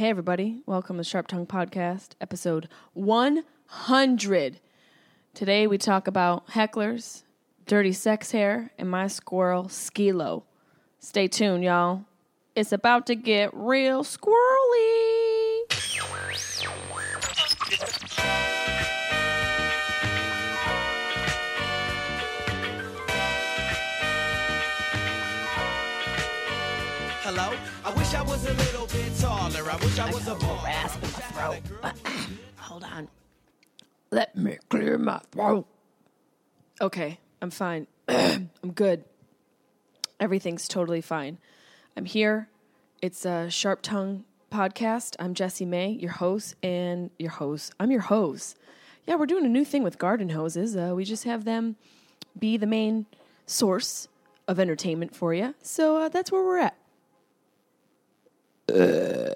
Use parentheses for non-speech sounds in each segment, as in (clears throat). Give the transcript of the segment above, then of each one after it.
Hey, everybody. Welcome to Sharp Tongue Podcast, episode 100. Today we talk about hecklers, dirty sex hair, and my squirrel, Skilo. Stay tuned, y'all. It's about to get real squirrely. Hello? I wish I was a little. I wish I was a baller. Rasp in my throat. (clears throat) Hold on. Let me clear my throat. Okay, I'm fine. (clears throat) I'm good. Everything's totally fine. I'm here. It's a Sharp Tongue podcast. I'm Jessimae, your host, and your host. I'm your host. Yeah, we're doing a new thing with garden hoses. Uh, we just have them be the main source of entertainment for you. So uh, that's where we're at. And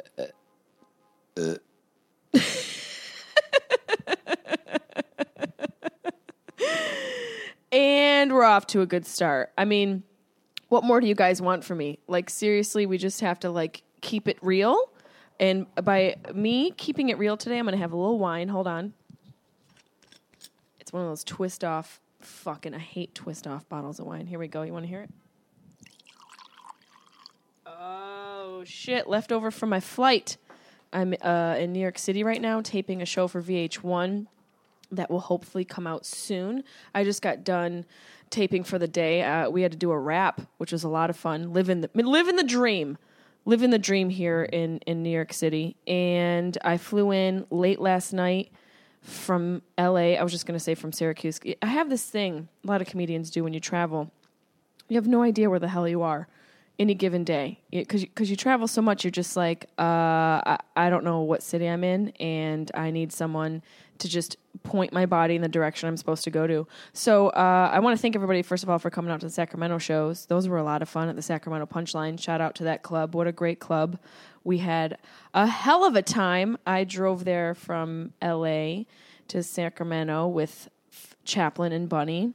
we're off to a good start. I mean, what more do you guys want from me? Like seriously, we just have to like keep it real. And by me keeping it real today, I'm going to have a little wine. Hold on. It's one of those twist off fucking I hate twist off bottles of wine. Here we go. You want to hear it? Oh shit, leftover from my flight. I'm uh, in New York City right now taping a show for VH1 that will hopefully come out soon. I just got done taping for the day. Uh, we had to do a rap, which was a lot of fun. Living the living the dream, living the dream here in in New York City. And I flew in late last night from LA. I was just going to say from Syracuse. I have this thing a lot of comedians do when you travel. You have no idea where the hell you are any given day because you, 'cause you travel so much you're just like uh, I, I don't know what city i'm in and i need someone to just point my body in the direction i'm supposed to go to so uh, i want to thank everybody first of all for coming out to the sacramento shows those were a lot of fun at the sacramento punchline shout out to that club what a great club we had a hell of a time i drove there from la to sacramento with chaplin and bunny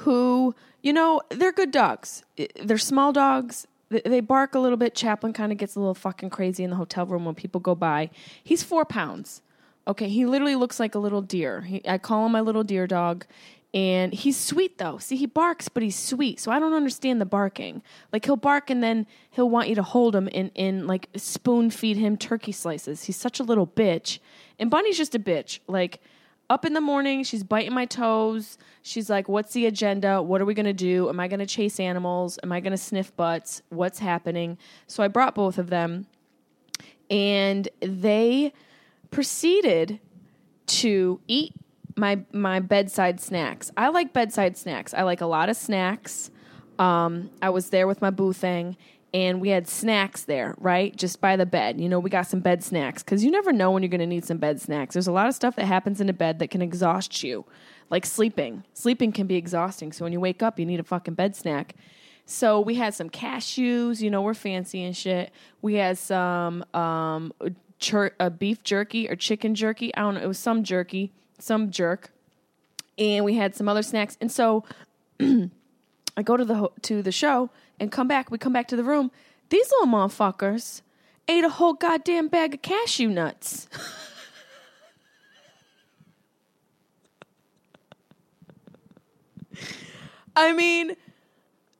who, you know, they're good dogs. They're small dogs. They bark a little bit. Chaplin kind of gets a little fucking crazy in the hotel room when people go by. He's four pounds. Okay, he literally looks like a little deer. He, I call him my little deer dog. And he's sweet though. See, he barks, but he's sweet. So I don't understand the barking. Like he'll bark and then he'll want you to hold him and, and like spoon feed him turkey slices. He's such a little bitch. And Bunny's just a bitch. Like up in the morning, she's biting my toes. She's like, What's the agenda? What are we going to do? Am I going to chase animals? Am I going to sniff butts? What's happening? So I brought both of them, and they proceeded to eat my my bedside snacks. I like bedside snacks. I like a lot of snacks. Um, I was there with my boo thing, and we had snacks there, right, just by the bed. You know, we got some bed snacks because you never know when you're going to need some bed snacks. There's a lot of stuff that happens in a bed that can exhaust you, like sleeping. Sleeping can be exhausting. So when you wake up, you need a fucking bed snack. So we had some cashews. You know, we're fancy and shit. We had some um, chur- uh, beef jerky or chicken jerky. I don't know. It was some jerky, some jerk, and we had some other snacks. And so (clears throat) I go to the ho- to the show and come back. We come back to the room. These little motherfuckers ate a whole goddamn bag of cashew nuts. (laughs) I mean,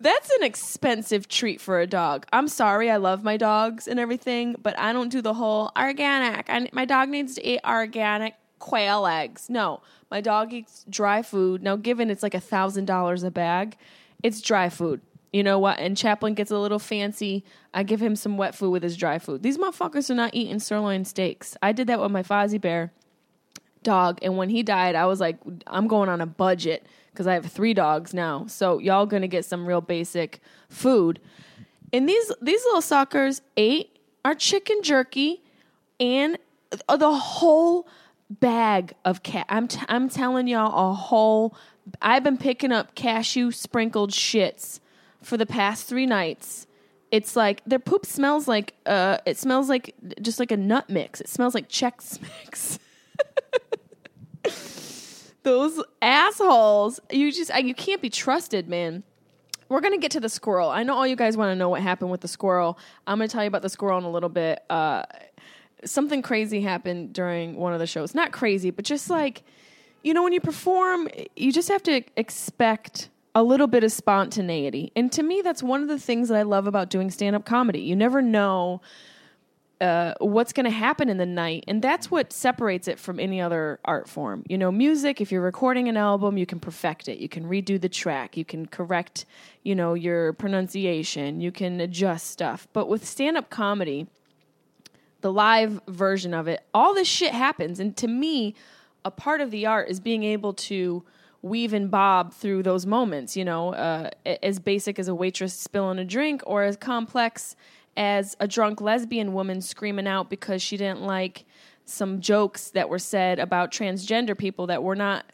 that's an expensive treat for a dog. I'm sorry, I love my dogs and everything, but I don't do the whole organic. I, my dog needs to eat organic quail eggs. No, my dog eats dry food. Now, given it's like a thousand dollars a bag, it's dry food. You know what? And Chaplin gets a little fancy. I give him some wet food with his dry food. These motherfuckers are not eating sirloin steaks. I did that with my Fozzie Bear dog, and when he died, I was like, I'm going on a budget because I have three dogs now. So y'all gonna get some real basic food. And these these little suckers ate our chicken jerky and the whole bag of cat. I'm t- I'm telling y'all a whole. I've been picking up cashew sprinkled shits for the past three nights. It's like their poop smells like uh, it smells like just like a nut mix. It smells like Chex Mix. (laughs) Those assholes, you just you can't be trusted, man. We're gonna get to the squirrel. I know all you guys want to know what happened with the squirrel. I'm gonna tell you about the squirrel in a little bit. Uh, something crazy happened during one of the shows. Not crazy, but just like, you know, when you perform, you just have to expect a little bit of spontaneity. And to me, that's one of the things that I love about doing stand up comedy. You never know uh, what's going to happen in the night. And that's what separates it from any other art form. You know, music, if you're recording an album, you can perfect it. You can redo the track. You can correct, you know, your pronunciation. You can adjust stuff. But with stand up comedy, the live version of it, all this shit happens. And to me, a part of the art is being able to weave and bob through those moments, you know, uh, as basic as a waitress spilling a drink or as complex as a drunk lesbian woman screaming out because she didn't like some jokes that were said about transgender people that were not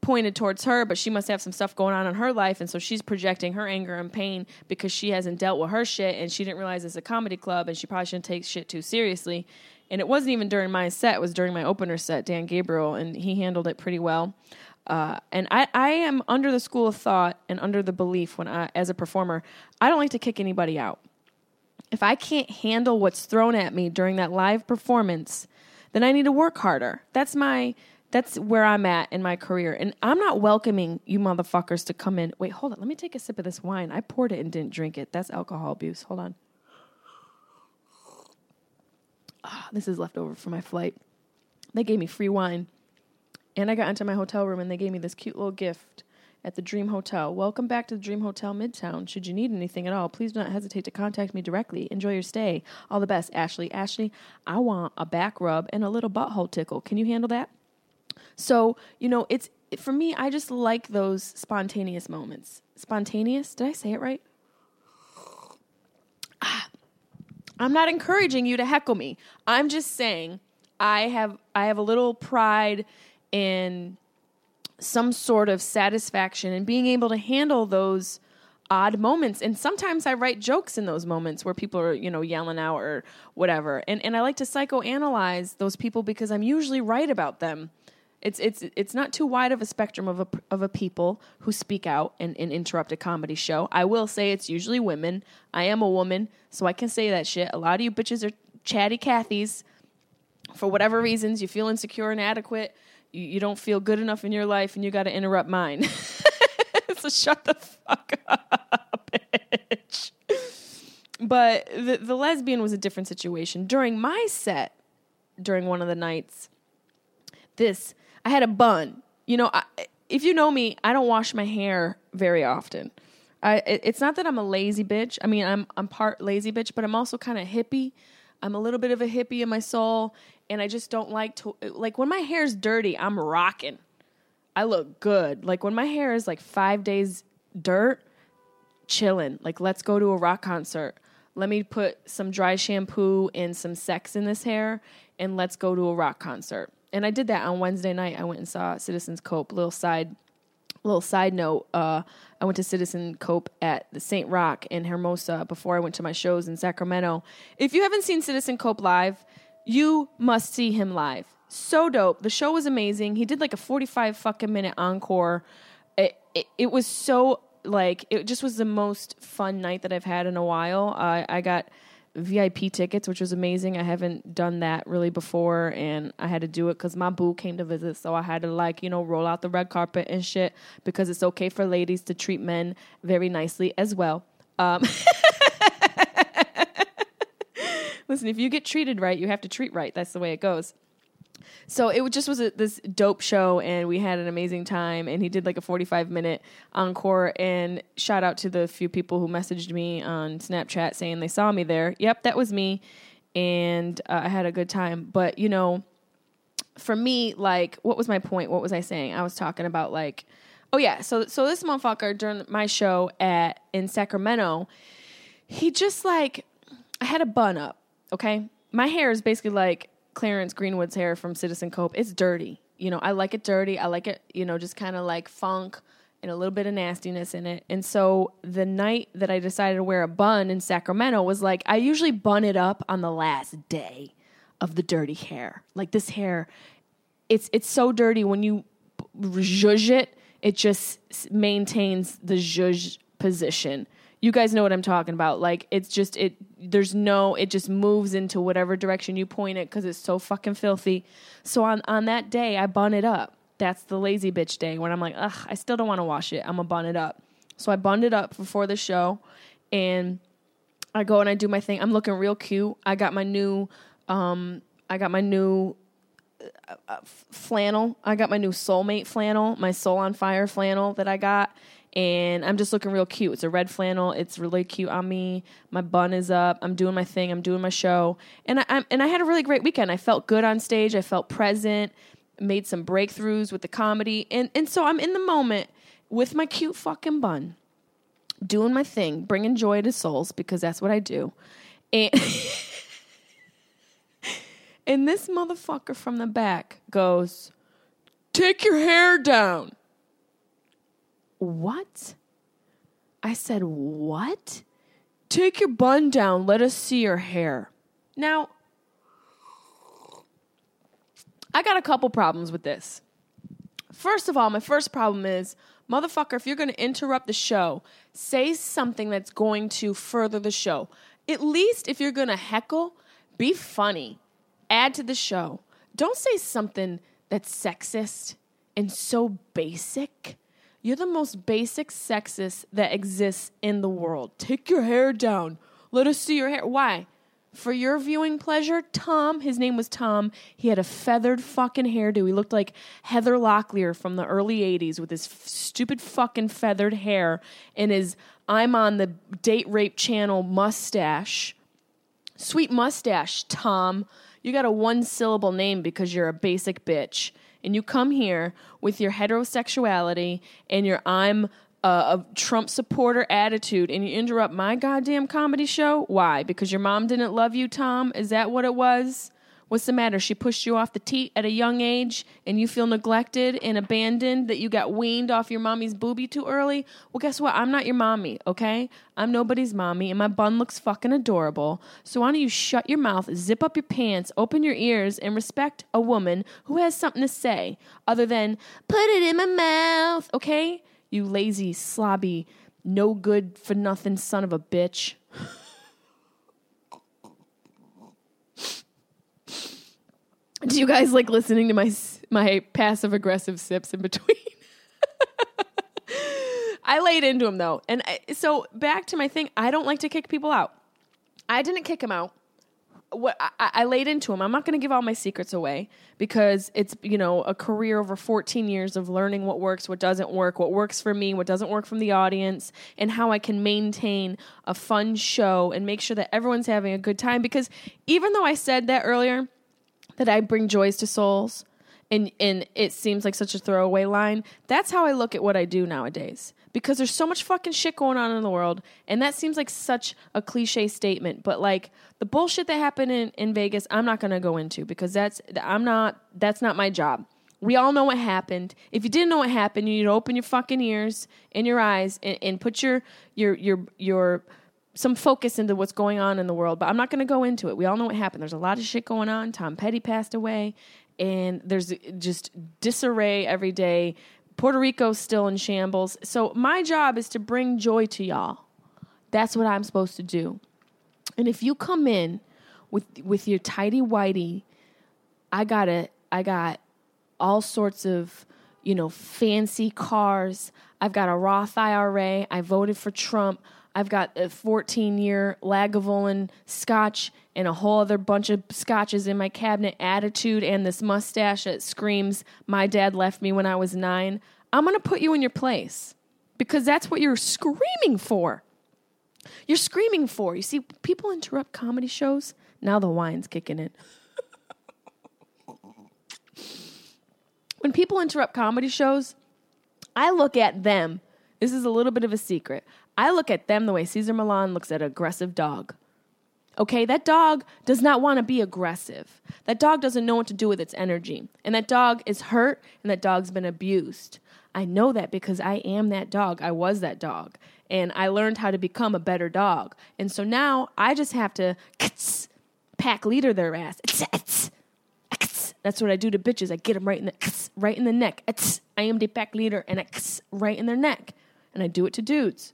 pointed towards her, but she must have some stuff going on in her life, and so she's projecting her anger and pain because she hasn't dealt with her shit, and she didn't realize it's a comedy club, and she probably shouldn't take shit too seriously. And it wasn't even during my set; it was during my opener set, Dan Gabriel, and he handled it pretty well. Uh, and I, I am under the school of thought and under the belief when I, as a performer, I don't like to kick anybody out. If I can't handle what's thrown at me during that live performance, then I need to work harder. That's my that's where I'm at in my career. And I'm not welcoming you motherfuckers to come in. Wait, hold on. Let me take a sip of this wine. I poured it and didn't drink it. That's alcohol abuse. Hold on. Oh, this is leftover from my flight. They gave me free wine. And I got into my hotel room and they gave me this cute little gift at the Dream Hotel. Welcome back to the Dream Hotel Midtown. Should you need anything at all, please do not hesitate to contact me directly. Enjoy your stay. All the best, Ashley. Ashley, I want a back rub and a little butthole tickle. Can you handle that? So, you know, it's for me, I just like those spontaneous moments. Spontaneous? Did I say it right? Ah, (sighs) I'm not encouraging you to heckle me. I'm just saying I have I have a little pride in some sort of satisfaction in being able to handle those odd moments and sometimes i write jokes in those moments where people are you know yelling out or whatever and and i like to psychoanalyze those people because i'm usually right about them it's it's it's not too wide of a spectrum of a of a people who speak out and, and interrupt a comedy show. I will say it's usually women. I am a woman, so I can say that shit. A lot of you bitches are chatty Cathys. For whatever reasons, you feel insecure, and inadequate. You, you don't feel good enough in your life, and you got to interrupt mine. (laughs) so shut the fuck up, (laughs) bitch. But the the lesbian was a different situation. During my set, during one of the nights, this I had a bun. You know, I, if you know me, I don't wash my hair very often. I, it's not that I'm a lazy bitch. I mean, I'm I'm part lazy bitch, but I'm also kind of hippie. I'm a little bit of a hippie in my soul, and I just don't like to like when my hair's dirty. I'm rocking. I look good. Like when my hair is like five days dirt, chilling. Like let's go to a rock concert. Let me put some dry shampoo and some sex in this hair, and let's go to a rock concert and I did that on Wednesday night. I went and saw Citizens Cope. Little side, little side note. Uh, I went to Citizen Cope at the Saint Rocke in Hermosa before I went to my shows in Sacramento. If you haven't seen Citizen Cope live, you must see him live. So dope. The show was amazing. He did like a forty-five fucking minute encore. It, it, it was so like it just was the most fun night that I've had in a while. Uh, I got VIP tickets, which was amazing. I haven't done that really before, and I had to do it because my boo came to visit, so I had to like you know roll out the red carpet and shit because it's okay for ladies to treat men very nicely as well. Um, (laughs) listen, if you get treated right, you have to treat right. That's the way it goes. So it just was a, this dope show and we had an amazing time and he did like a 45 minute encore and shout out to the few people who messaged me on snapchat saying they saw me there. Yep that was me and uh, i had a good time. But you know for me like what was my point? What was i saying? I was talking about like oh yeah so so this motherfucker during my show at in sacramento he just like i had a bun up Okay, my hair is basically like Clarence Greenwood's hair from Citizen Cope. It's dirty. You know, I like it dirty. I like it, you know, just kind of like funk and a little bit of nastiness in it. And so the night that I decided to wear a bun in Sacramento was like I usually bun it up on the last day of the dirty hair. Like this hair, it's it's so dirty when you zhuzh it, it just maintains the zhuzh position. You guys know what I'm talking about. Like it's just it. There's no. It just moves into whatever direction you point it because it's so fucking filthy. So on on that day, I bun it up. That's the lazy bitch day when I'm like, ugh, I still don't want to wash it. I'm gonna bun it up. So I bunned it up before the show, and I go and I do my thing. I'm looking real cute. I got my new, um, I got my new uh, uh, flannel. I got my new soulmate flannel, my soul on fire flannel that I got. And I'm just looking real cute. It's a red flannel. It's really cute on me. My bun is up. I'm doing my thing. I'm doing my show, and I I'm, and I had a really great weekend. I felt good on stage. I felt present. Made some breakthroughs with the comedy, and and so I'm in the moment with my cute fucking bun doing my thing, bringing joy to souls because that's what I do. And (laughs) and this motherfucker from the back goes, "Take your hair down." What? I said, "What?" Take your bun down. Let us see your hair. Now, I got a couple problems with this. First of all, my first problem is, motherfucker, if you're going to interrupt the show, say something that's going to further the show. At least if you're going to heckle, be funny. Add to the show. Don't say something that's sexist and so basic. You're the most basic sexist that exists in the world. Take your hair down. Let us see your hair. Why? For your viewing pleasure, Tom, his name was Tom, he had a feathered fucking hairdo. He looked like Heather Locklear from the early 80s with his f- stupid fucking feathered hair and his I'm on the date rape channel mustache. Sweet mustache, Tom. You got a one syllable name because you're a basic bitch. And you come here with your heterosexuality and your I'm a, Trump supporter attitude and you interrupt my goddamn comedy show? Why? Because your mom didn't love you, Tom? Is that what it was? What's the matter? She pushed you off the teat at a young age and you feel neglected and abandoned that you got weaned off your mommy's booby too early? Well, guess what? I'm not your mommy, okay? I'm nobody's mommy and my bun looks fucking adorable. So why don't you shut your mouth, zip up your pants, open your ears, and respect a woman who has something to say other than, put it in my mouth, okay? You lazy, slobby, no good for nothing son of a bitch. (laughs) Do you guys like listening to my my passive aggressive sips in between? (laughs) I laid into him though, and I, so back to my thing. I don't like to kick people out. I didn't kick him out. What I, I laid into him. I'm not going to give all my secrets away because it's you know a career over 14 years of learning what works, what doesn't work, what works for me, what doesn't work from the audience, and how I can maintain a fun show and make sure that everyone's having a good time. Because even though I said that earlier, that I bring joys to souls and and it seems like such a throwaway line. That's how I look at what I do nowadays. Because there's so much fucking shit going on in the world, and that seems like such a cliche statement. But like the bullshit that happened in, in Vegas, I'm not gonna go into because that's I'm not that's not my job. We all know what happened. If you didn't know what happened, you need to open your fucking ears and your eyes and, and put your your your your some focus into what's going on in the world, but I'm not going to go into it. We all know what happened. There's a lot of shit going on. Tom Petty passed away, and there's just disarray every day. Puerto Rico's still in shambles. So my job is to bring joy to y'all. That's what I'm supposed to do. And if you come in with with your tidy whitey, I got it. I got all sorts of you know fancy cars. I've got a Roth IRA. I voted for Trump. I've got a 14 year Lagavulin scotch and a whole other bunch of scotches in my cabinet. Attitude and this mustache that screams, My dad left me when I was nine. I'm going to put you in your place because that's what you're screaming for. You're screaming for. You see, people interrupt comedy shows. Now the wine's kicking in. when people interrupt comedy shows, I look at them. This is a little bit of a secret. I look at them the way Cesar Millan looks at an aggressive dog. Okay, that dog does not want to be aggressive. That dog doesn't know what to do with its energy. And that dog is hurt and that dog's been abused. I know that because I am that dog. I was that dog. And I learned how to become a better dog. And so now I just have to pack leader their ass. That's what I do to bitches. I get them right in the right in the neck. I am the pack leader and I right in their neck. And I do it to dudes.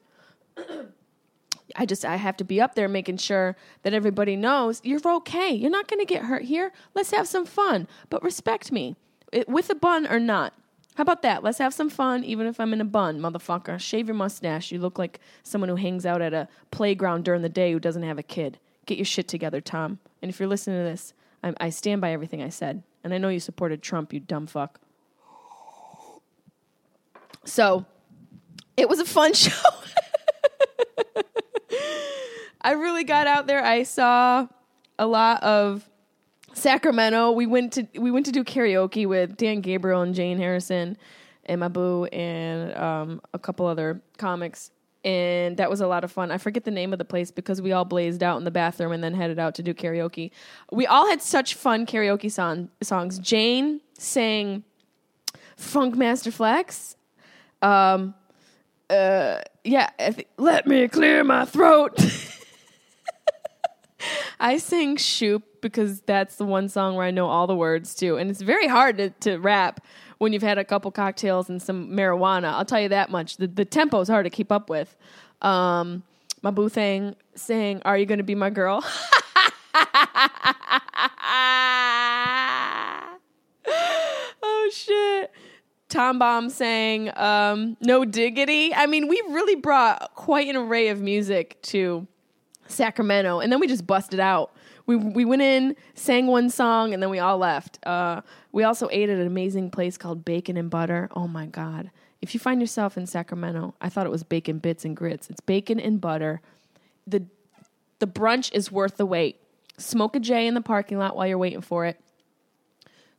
(clears throat) I just I have to be up there making sure that everybody knows you're okay. You're not going to get hurt here. Let's have some fun, but respect me it, with a bun or not. How about that? Let's have some fun, even if I'm in a bun, motherfucker. Shave your mustache. You look like someone who hangs out at a playground during the day who doesn't have a kid. Get your shit together, Tom. And if you're listening to this, I, I stand by everything I said. And I know you supported Trump, you dumb fuck. So, it was a fun (laughs) show. (laughs) I really got out there. I saw a lot of Sacramento. We went to we went to do karaoke with Dan Gabriel and Jane Harrison and boo and um, a couple other comics. And that was a lot of fun. I forget the name of the place because we all blazed out in the bathroom and then headed out to do karaoke. We all had such fun karaoke song, songs. Jane sang Funk Master Flex. Um, uh, yeah, th- let me clear my throat. (laughs) I sing Shoop because that's the one song where I know all the words too. And it's very hard to, to rap when you've had a couple cocktails and some marijuana. I'll tell you that much. The, the tempo is hard to keep up with. Um, my boo thing saying, Are you to be my girl? (laughs) oh, shit. Tom Bomb saying, um, No diggity. I mean, we really brought quite an array of music to Sacramento, and then we just busted out. We we went in, sang one song, and then we all left. Uh, we also ate at an amazing place called Bacon and Butter. Oh my god! If you find yourself in Sacramento, I thought it was bacon bits and grits. It's bacon and butter. the The brunch is worth the wait. Smoke a J in the parking lot while you're waiting for it.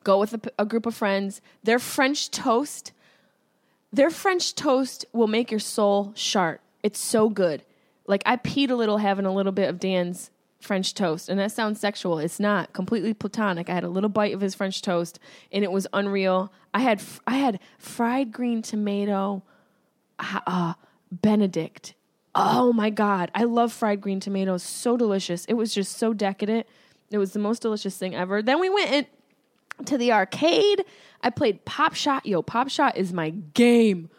Go with a, a group of friends. Their French toast, their French toast will make your soul shart. It's so good like I peed a little having a little bit of Dan's French toast, and that sounds sexual. It's not completely platonic. I had a little bite of his French toast, and it was unreal. I had I had fried green tomato, uh, Benedict. Oh my god, I love fried green tomatoes. So delicious. It was just so decadent. It was the most delicious thing ever. Then we went in, to the arcade. I played Pop Shot. Yo, Pop Shot is my game.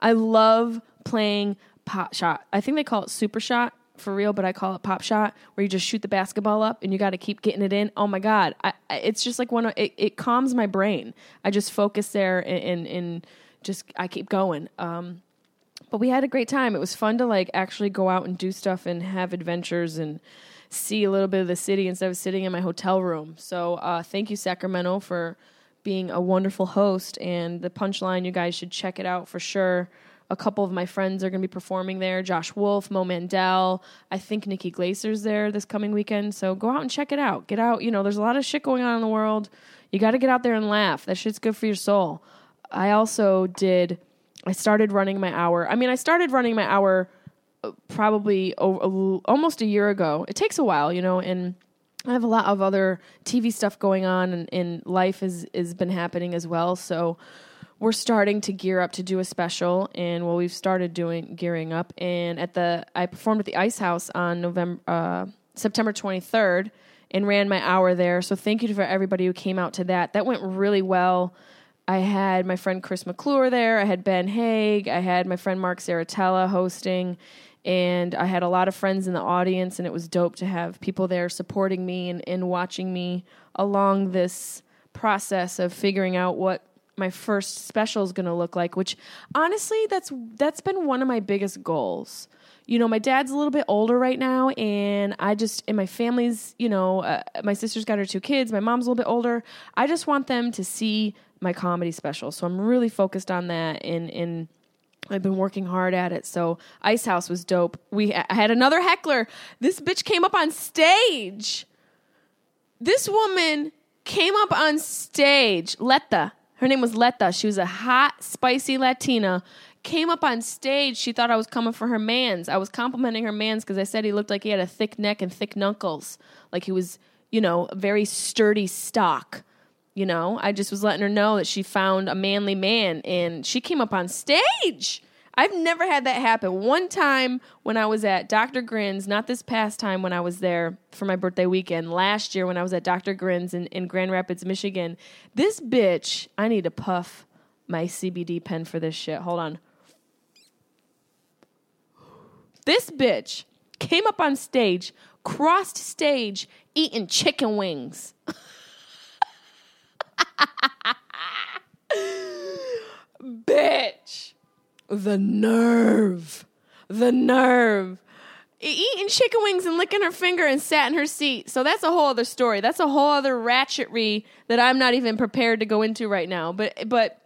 I love playing pop shot. I think they call it super shot for real, but I call it pop shot, where you just shoot the basketball up and you got to keep getting it in. Oh my god, I, it's just like one. Of, it, it calms my brain. I just focus there and, and, and just I keep going. Um, but we had a great time. It was fun to like actually go out and do stuff and have adventures and see a little bit of the city instead of sitting in my hotel room. So uh, thank you, Sacramento, for being a wonderful host. And the punchline, you guys should check it out for sure. A couple of my friends are going to be performing there. Josh Wolf, Mo Mandel. I think Nikki Glaser's there this coming weekend. So go out and check it out. Get out. You know, there's a lot of shit going on in the world. You got to get out there and laugh. That shit's good for your soul. I also did. I started running my hour. I mean, I started running my hour probably almost a year ago. It takes a while, you know, and I have a lot of other TV stuff going on, and, and life has has been happening as well. So we're starting to gear up to do a special and well we've started doing gearing up. And at the i performed at the ice house on november uh, september 23rd and ran my hour there. So thank you for everybody who came out to that. That went really well. I had my friend chris mcclure there. I had ben haig. I had my friend mark saratella hosting and i had a lot of friends in the audience and it was dope to have people there supporting me and, and watching me along this process of figuring out what my first special is going to look like which honestly that's that's been one of my biggest goals. You know my dad's a little bit older right now and i just and my family's you know uh, my sister's got her two kids my mom's a little bit older. I just want them to see my comedy special so i'm really focused on that and and I've been working hard at it. So Ice House was dope. We I had another heckler. This bitch came up on stage. This woman came up on stage. Letta Her name was Letta. She was a hot, spicy Latina. Came up on stage. She thought I was coming for her mans. I was complimenting her mans because I said he looked like he had a thick neck and thick knuckles. Like he was, you know, a very sturdy stock. You know, I just was letting her know that she found a manly man and she came up on stage. I've never had that happen. One time when I was at Dr. Grin's, not this past time when I was there for my birthday weekend, last year when I was at Dr. Grin's in, in Grand Rapids, Michigan, this bitch, I need to puff my CBD pen for this shit. Hold on. This bitch came up on stage, crossed stage, eating chicken wings. (laughs) (laughs) bitch. The nerve. The nerve. Eating chicken wings and licking her finger and sat in her seat. So that's a whole other story. That's a whole other ratchetry that I'm not even prepared to go into right now. But but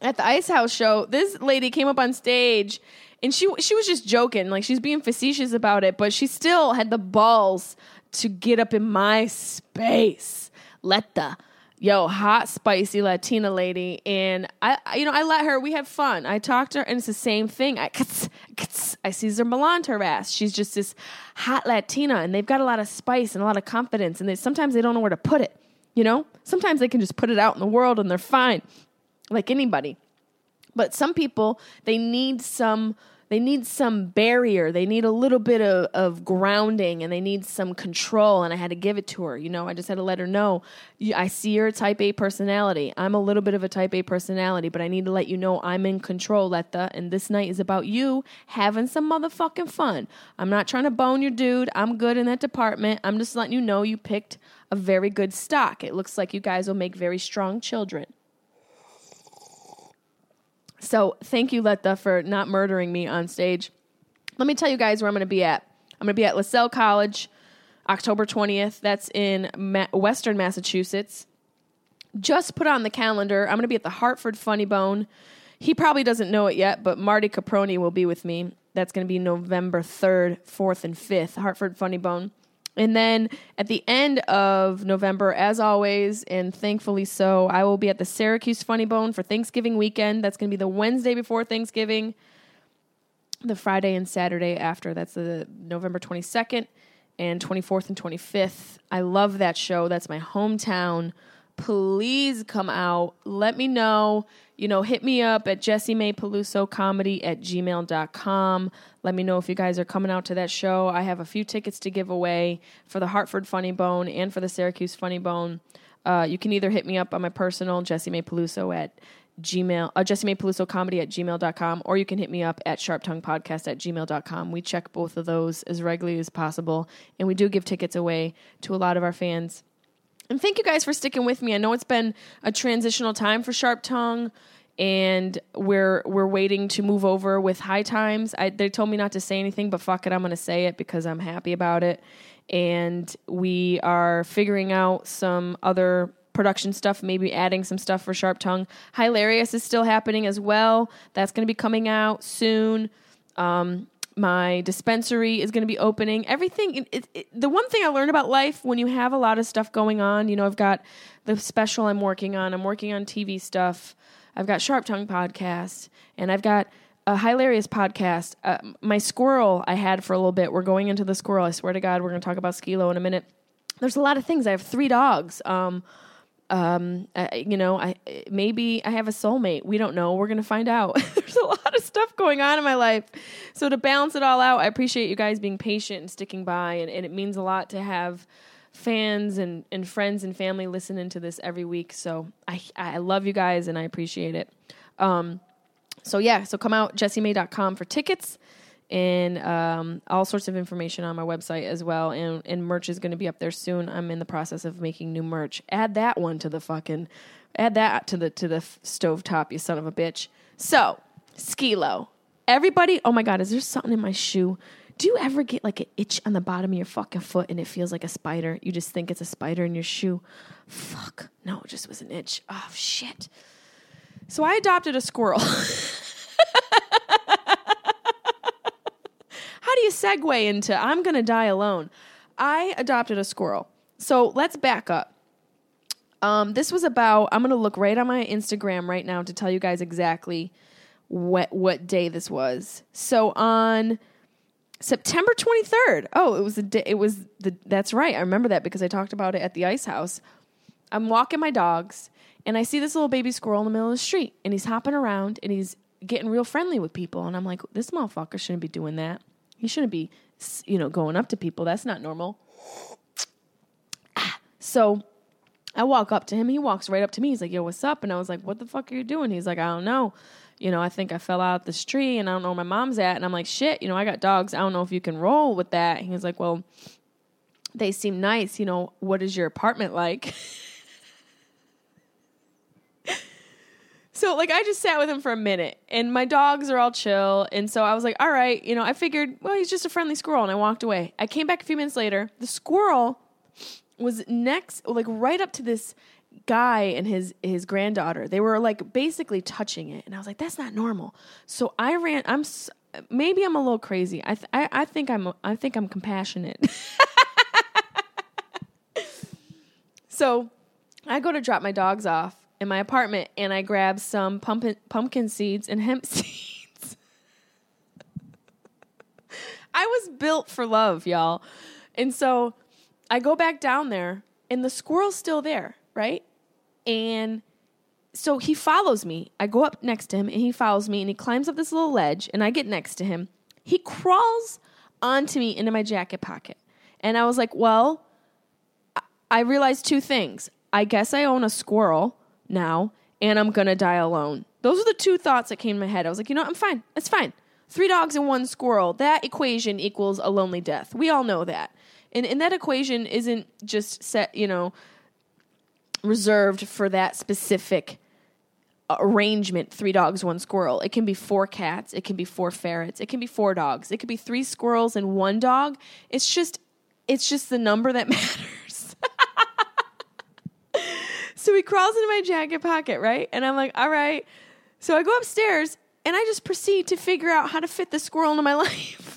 at the Ice House show, this lady came up on stage and she she was just joking, like she's being facetious about it, but she still had the balls to get up in my space. Let the yo hot spicy Latina lady, and I you know I let her. We have fun. I talked to her, and it's the same thing. I I Cesar Millan her ass. She's just this hot Latina, and they've got a lot of spice and a lot of confidence, and they sometimes they don't know where to put it. You know, sometimes they can just put it out in the world and they're fine, like anybody but some people they need some they need some barrier. They need a little bit of, of grounding and they need some control and i had to give it to her you know? I just had to let her know i see you're type a personality. I'm a little bit of a type a personality but i need to let you know i'm in control letta and this night is about you having some motherfucking fun. I'm not trying to bone your dude. I'm good in that department. I'm just letting you know you picked a very good stock. It looks like you guys will make very strong children so thank you, Letta, for not murdering me on stage. Let me tell you guys where I'm going to be at. I'm going to be at Lasell College, October 20th. That's in Ma- Western Massachusetts. Just put on the calendar. I'm going to be at the Hartford Funny Bone. He probably doesn't know it yet, but Marty Caproni will be with me. That's going to be November 3rd, 4th, and 5th, Hartford Funny Bone. And then at the end of November, as always, and thankfully so, I will be at the Syracuse Funny Bone for Thanksgiving weekend. That's going to be the Wednesday before Thanksgiving, the Friday and Saturday after. That's the November 22nd and 24th and 25th. I love that show. That's my hometown. Please come out. Let me know. You know, hit me up at Jessimae Peluso Comedy at gmail.com. Let me know if you guys are coming out to that show. I have a few tickets to give away for the Hartford Funny Bone and for the Syracuse Funny Bone. Uh, you can either hit me up on my personal, Jessimae Peluso at gmail, uh, Jessimae Peluso Comedy at gmail.com, or you can hit me up at Sharp Tongue Podcast at gmail.com. We check both of those as regularly as possible, and we do give tickets away to a lot of our fans. And thank you guys for sticking with me. I know it's been a transitional time for Sharp Tongue, and we're we're waiting to move over with High Times. I, they told me not to say anything, but fuck it, I'm to say it because I'm happy about it. And we are figuring out some other production stuff, maybe adding some stuff for Sharp Tongue. Hilarious is still happening as well. That's to be coming out soon. Um, my dispensary is going to be opening. Everything. It, it, it- the one thing I learned about life when you have a lot of stuff going on, you know, I've got the special I'm working on. I'm working on TV stuff. I've got Sharp Tongue podcast, and I've got a hilarious podcast. Uh, my squirrel I had for a little bit. We're going into the squirrel. I swear to God, we're going to talk about Skilo in a minute. There's a lot of things. I have three dogs. Um, um, I, you know, I maybe I have a soulmate. We don't know. We're gonna find out. (laughs) There's a lot of stuff going on in my life. So to balance it all out, I appreciate you guys being patient and sticking by, and, and it means a lot to have fans and, and friends and family listening to this every week. So I I love you guys and I appreciate it. Um, so yeah, so come out jessimae.com for tickets and um, all sorts of information on my website as well. And, and merch is going to be up there soon. I'm in the process of making new merch. Add that one to the fucking, add that to the to the stove top, you son of a bitch. So Skilo, everybody. Oh my god, is there something in my shoe? Do you ever get like an itch on the bottom of your fucking foot and it feels like a spider? You just think it's a spider in your shoe. Fuck. No, it just was an itch. Oh shit. So I adopted a squirrel. (laughs) How do you segue into I'm going to die alone? I adopted a squirrel. So let's back up. Um, this was about. I'm gonna look right on my Instagram right now to tell you guys exactly what what day this was. So on September 23rd. Oh, it was the day. It was the. That's right. I remember that because I talked about it at the ice house. I'm walking my dogs and I see this little baby squirrel in the middle of the street and he's hopping around and he's getting real friendly with people and I'm like, this motherfucker shouldn't be doing that. He shouldn't be, you know, going up to people. That's not normal. (tsk) Ah, so I walk up to him. He walks right up to me. He's like, "Yo, what's up?" And I was like, "What the fuck are you doing?" He's like, "I don't know. You know, I think I fell out this tree, and I don't know where my mom's at." And I'm like, "Shit, you know, I got dogs. I don't know if you can roll with that." He was like, "Well, they seem nice. You know, what is your apartment like?" (laughs) So like I just sat with him for a minute and my dogs are all chill and so I was like all right you know I figured well he's just a friendly squirrel and I walked away. I came back a few minutes later. The squirrel was next like right up to this guy and his his granddaughter. They were like basically touching it and I was like that's not normal. So I ran I'm maybe I'm a little crazy. I th- I, I think I'm I think I'm compassionate. (laughs) so I go to drop my dogs off in my apartment and I grab some pumpkin pumpkin seeds and hemp (laughs) seeds. I was built for love, y'all. And so I go back down there and the squirrel's still there, right? And so he follows me. I go up next to him and he follows me and he climbs up this little ledge and I get next to him. He crawls onto me into my jacket pocket. And I was like, well, I realized two things. I guess I own a squirrel now, and I'm gonna die alone. Those are the two thoughts that came to my head. I was like, you know. I'm fine. It's fine. Three dogs and one squirrel. That equation equals a lonely death. We all know that. And and that equation isn't just set, you know, reserved for that specific arrangement three dogs one squirrel it can be four cats it can be four ferrets it can be four dogs it could be three squirrels and one dog it's just it's just the number that (laughs) matters he crawls into my jacket pocket, right? And I'm like, all right. So I go upstairs and I just proceed to figure out how to fit the squirrel into my (laughs) life.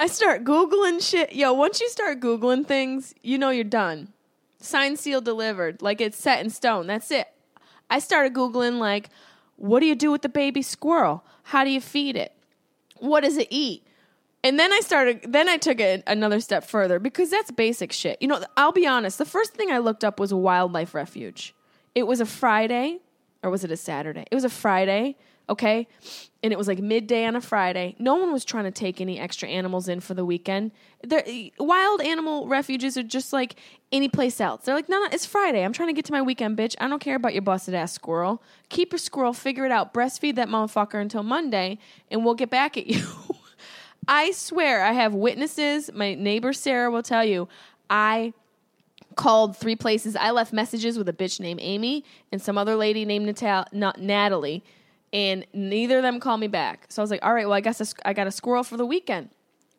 I start Googling shit. Yo, once you start Googling things, you know you're done. Sign, seal, delivered. Like it's set in stone. That's it. I started Googling, like, what do you do with the baby squirrel? How do you feed it? What does it eat? And then I started, then I took it another step further because that's basic shit. You know, I'll be honest, the first thing I looked up was a wildlife refuge. It was a Friday, or was it a Saturday? It was a Friday, okay? And it was like midday on a Friday. No one was trying to take any extra animals in for the weekend. They're, wild animal refuges are just like any place else. They're like, no, no, it's Friday. I'm trying to get to my weekend, bitch. I don't care about your busted ass squirrel. Keep your squirrel, figure it out, breastfeed that motherfucker until Monday, and we'll get back at you. (laughs) I swear, I have witnesses. My neighbor Sarah will tell you. I called three places. I left messages with a bitch named Amy and some other lady named Natal- not Natalie, and neither of them called me back. So I was like, all right, well, I guess I I got a squirrel for the weekend.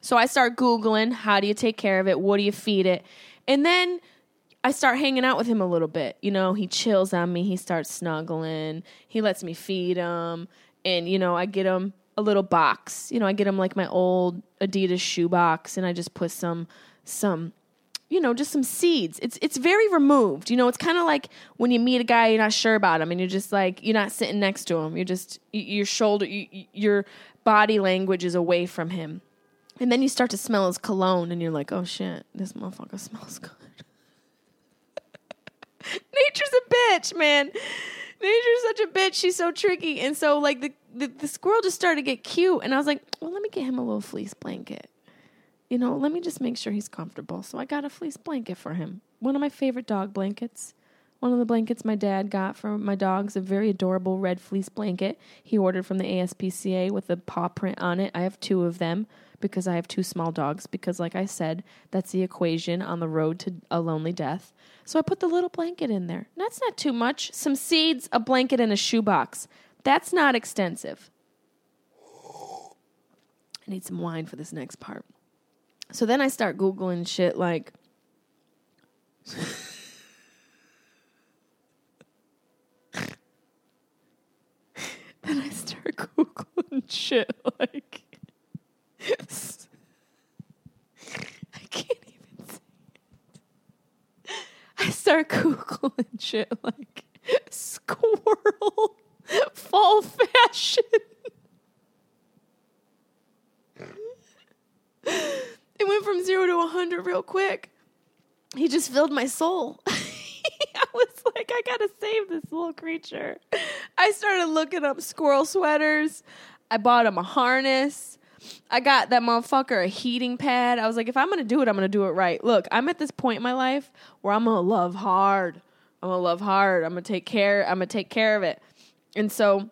So I start Googling how do you take care of it? What do you feed it? And then I start hanging out with him a little bit. You know, he chills on me. He starts snuggling. He lets me feed him. And, you know, I get him a little box. You know, I get them like my old Adidas shoe box and I just put some, some, you know, just some seeds. It's it's very removed. You know, it's kind of like when you meet a guy you're not sure about him, and you're just like you're not sitting next to him. You're just your shoulder, y- y- your body language is away from him, and then you start to smell his cologne, and you're like, oh shit, this motherfucker smells good. (laughs) Nature's a bitch, man. Nature's such a bitch. She's so tricky, and so like the, the the squirrel just started to get cute, and I was like, well, let me get him a little fleece blanket you know, let me just make sure he's comfortable. So I got a fleece blanket for him. One of my favorite dog blankets. One of the blankets my dad got for my dogs, a very adorable red fleece blanket he ordered from the ASPCA with a paw print on it. I have two of them because I have two small dogs. Because, like I said, that's the equation on the road to a lonely death. So I put the little blanket in there. That's not too much. Some seeds, a blanket, and a shoebox. That's not extensive. I need some wine for this next part. So then I start Googling shit like. (laughs) then I start (laughs) Googling shit like. (laughs) I can't even say. I start googling shit like squirrel fall fashion. it went from zero to 100 real quick. He just filled my soul. (laughs) I was like, I gotta save this little creature. I started looking up squirrel sweaters. I bought him a harness. I got that motherfucker a heating pad. I was like, if I'm gonna do it, I'm gonna do it right. Look, I'm at this point in my life where I'm gonna love hard. I'm gonna love hard. I'm gonna take care. I'm gonna take care of it. And so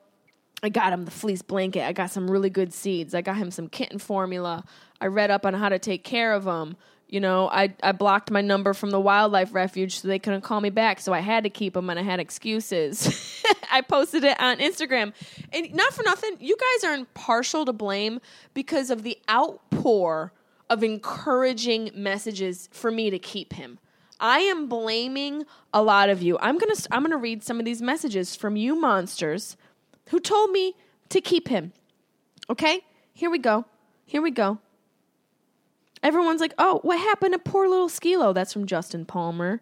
I got him the fleece blanket. I got some really good seeds. I got him some kitten formula. I read up on how to take care of him. You know, I, I blocked my number from the wildlife refuge so they couldn't call me back. So I had to keep them and I had excuses. (laughs) I posted it on Instagram. And not for nothing, you guys are impartial to blame because of the outpour of encouraging messages for me to keep him. I am blaming a lot of you. I'm going to I'm going to read some of these messages from you monsters who told me to keep him. Okay? Here we go. Here we go. Everyone's like, "Oh, what happened to poor little Skilo?" That's from Justin Palmer.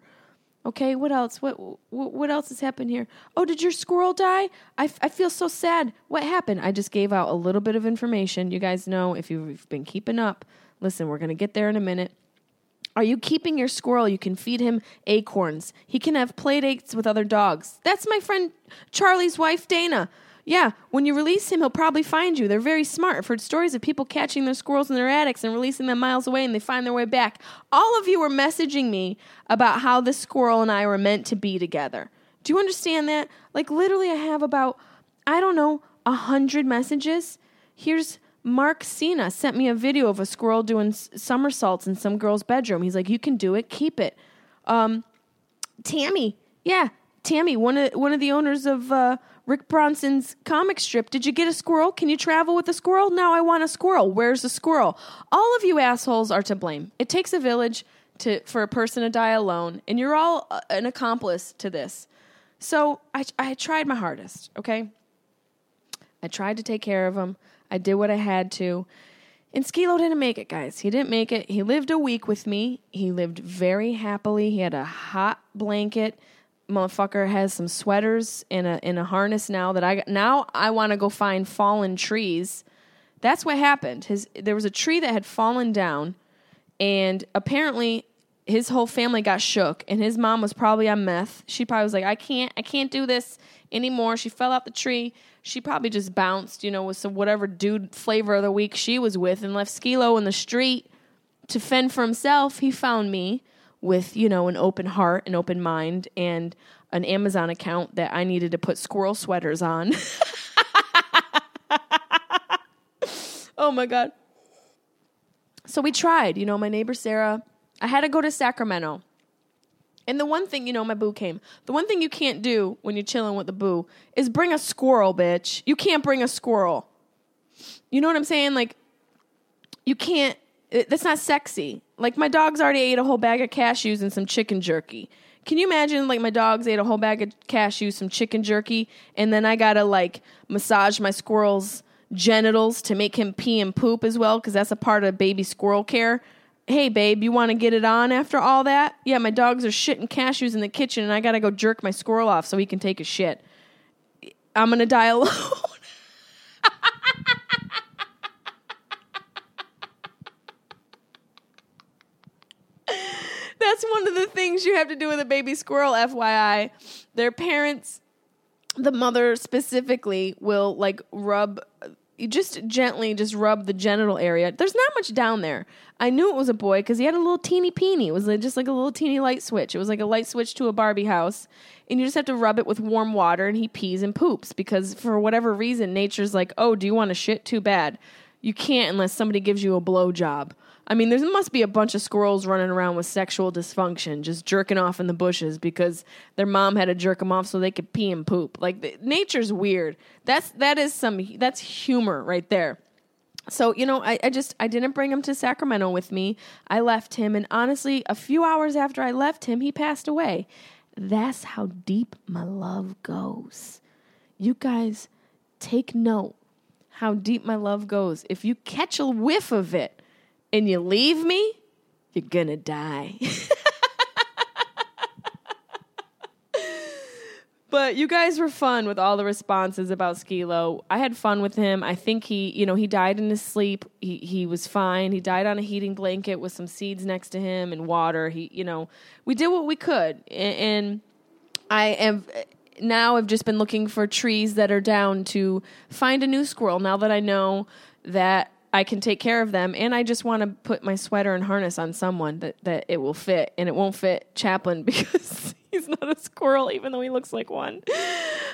Okay, what else? What what, what else has happened here? Oh, did your squirrel die? I, f- I feel so sad. What happened? I just gave out a little bit of information. You guys know if you've been keeping up. Listen, we're to get there in a minute. Are you keeping your squirrel? You can feed him acorns. He can have play dates with other dogs. That's my friend Charlie's wife, Dana. Yeah, when you release him, he'll probably find you. They're very smart. I've heard stories of people catching their squirrels in their attics and releasing them miles away and they find their way back. All of you were messaging me about how this squirrel and I were meant to be together. Do you understand that? Like, literally, I have about, I don't know, a hundred messages. Here's Mark Cena sent me a video of a squirrel doing somersaults in some girl's bedroom. He's like, You can do it, keep it. Um, Tammy, yeah, Tammy, one of one of the owners of uh, Rick Bronson's comic strip. Did you get a squirrel? Can you travel with a squirrel? Now I want a squirrel. Where's the squirrel? All of you assholes are to blame. It takes a village to for a person to die alone, and you're all uh, an accomplice to this. So I, I tried my hardest. Okay, I tried to take care of him. I did what I had to. And Skilo didn't make it, guys. He didn't make it. He lived a week with me. He lived very happily. He had a hot blanket motherfucker has some sweaters in a in a harness now that I now I want to go find fallen trees. That's what happened. His there was a tree that had fallen down and apparently his whole family got shook and his mom was probably on meth. She probably was like I can't I can't do this anymore. She fell out the tree. She probably just bounced, you know, with some whatever dude flavor of the week she was with and left Skilo in the street to fend for himself. He found me with, you know, an open heart, an open mind, and an Amazon account that I needed to put squirrel sweaters on. (laughs) oh my God. So we tried, you know, my neighbor Sarah. I had to go to Sacramento. And the one thing, you know, my boo came. The one thing you can't do when you're chilling with the boo is bring a squirrel, bitch. You can't bring a squirrel. You know what I'm saying? Like, you can't, it, that's not sexy. Like my dogs already ate a whole bag of cashews and some chicken jerky. Can you imagine like my dogs ate a whole bag of cashews, some chicken jerky, and then I gotta like massage my squirrel's genitals to make him pee and poop as well, because that's a part of baby squirrel care. Hey babe, you wanna get it on after all that? Yeah, my dogs are shitting cashews in the kitchen and I gotta go jerk my squirrel off so he can take a shit. I'm gonna die (laughs) alone. That's one of the things you have to do with a baby squirrel, FYI. Their parents, the mother specifically, will like rub, just gently just rub the genital area. There's not much down there. I knew it was a boy because he had a little teeny peeny. It was just like a little teeny light switch. It was like a light switch to a Barbie house. And you just have to rub it with warm water and he pees and poops because for whatever reason, nature's like, oh, do you want to shit? Too bad. You can't unless somebody gives you a blow job. I mean, there must be a bunch of squirrels running around with sexual dysfunction, just jerking off in the bushes because their mom had to jerk them off so they could pee and poop. Like the, nature's weird. That's that is some that's humor right there. So you know, I, I just I didn't bring him to Sacramento with me. I left him, and honestly, a few hours after I left him, he passed away. That's how deep my love goes. You guys take note how deep my love goes. If you catch a whiff of it and you leave me, you're gonna die. (laughs) but you guys were fun with all the responses about Skilo. I had fun with him. I think he, you know, he died in his sleep. He he was fine. He died on a heating blanket with some seeds next to him and water. He, you know, we did what we could, and, and I am now. I've just been looking for trees that are down to find a new squirrel. Now that I know that I can take care of them, and I just want to put my sweater and harness on someone that that it will fit, and it won't fit Chaplin (laughs) because he's not a squirrel, even though he looks like one.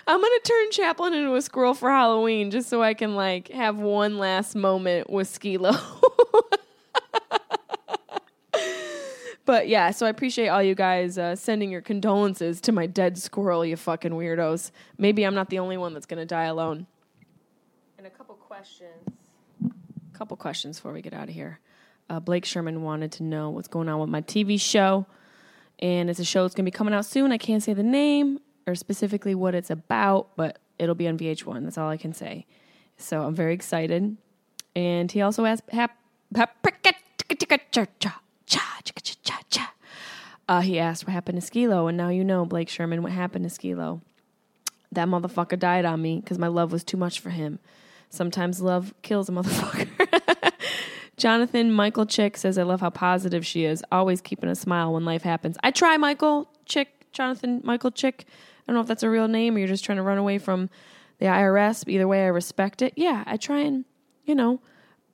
I'm gonna turn Chaplin into a squirrel for Halloween just so I can like have one last moment with Skilo. (laughs) but yeah, so I appreciate all you guys uh, sending your condolences to my dead squirrel, you fucking weirdos. Maybe I'm not the only one that's gonna die alone. And a couple questions. A couple questions before we get out of here. Uh, Blake Sherman wanted to know what's going on with my TV show and it's a show that's going to be coming out soon. I can't say the name or specifically what it's about, but it'll be on VH1. That's all I can say. So I'm very excited. And he also asked, uh, he asked what happened to Skilo, and now you know, Blake Sherman, what happened to Skilo. That motherfucker died on me because my love was too much for him. Sometimes love kills a motherfucker. (laughs) Jonathan Michael Chick says, I love how positive she is, always keeping a smile when life happens. I try, Michael Chick, Jonathan Michael Chick. I don't know if that's a real name or you're just trying to run away from the IRS. Either way, I respect it. Yeah, I try and, you know,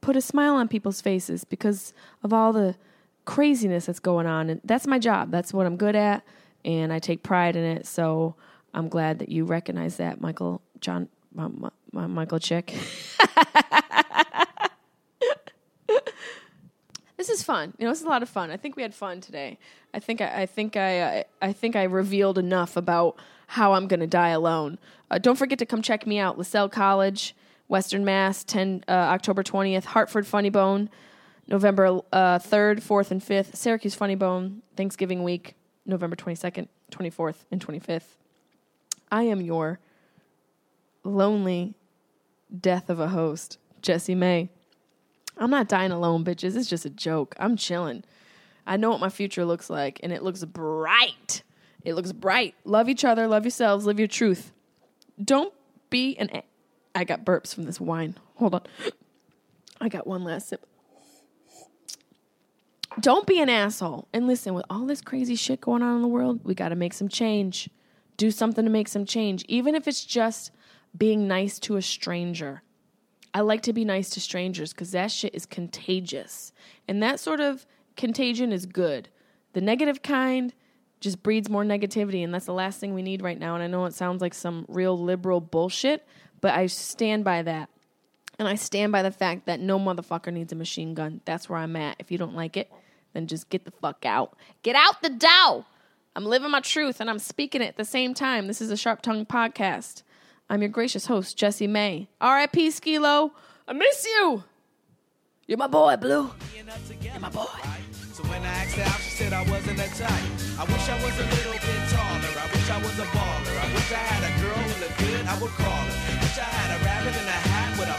put a smile on people's faces because of all the craziness that's going on. And that's my job. That's what I'm good at. And I take pride in it. So I'm glad that you recognize that, Michael John, my, my, Michael Chick. (laughs) this is fun. You know, this is a lot of fun. I think we had fun today. I think I, I think I, I, I think I revealed enough about how I'm going to die alone. Uh, don't forget to come check me out, Lasell College, Western Mass, 10 uh, October 20th, Hartford Funny Bone, November uh, 3rd, 4th, and 5th, Syracuse Funny Bone, Thanksgiving week, November 22nd, 24th, and 25th. I am your lonely death of a host, Jessimae. I'm not dying alone, bitches. It's just a joke. I'm chilling. I know what my future looks like, and it looks bright. It looks bright. Love each other, love yourselves, live your truth. Don't be an. A- I got burps from this wine. Hold on. (gasps) I got one last sip. Don't be an asshole. And listen, with all this crazy shit going on in the world, we got to make some change. Do something to make some change, even if it's just being nice to a stranger. I like to be nice to strangers because that shit is contagious. And that sort of contagion is good. The negative kind just breeds more negativity, and that's the last thing we need right now. And I know it sounds like some real liberal bullshit, but I stand by that. And I stand by the fact that no motherfucker needs a machine gun. That's where I'm at. If you don't like it, then just get the fuck out. Get out the dough. I'm living my truth and I'm speaking it at the same time. This is a Sharp Tongue podcast. I'm your gracious host, Jessimae. R.I.P. Skilo. I miss you. You're my boy, Blue. You're my boy. So when I asked out, she said I wasn't that type. I wish I was a little bit taller. I wish I was a baller. I wish I had a girl who looked good, I would call her. Wish I had a rabbit in a hat with a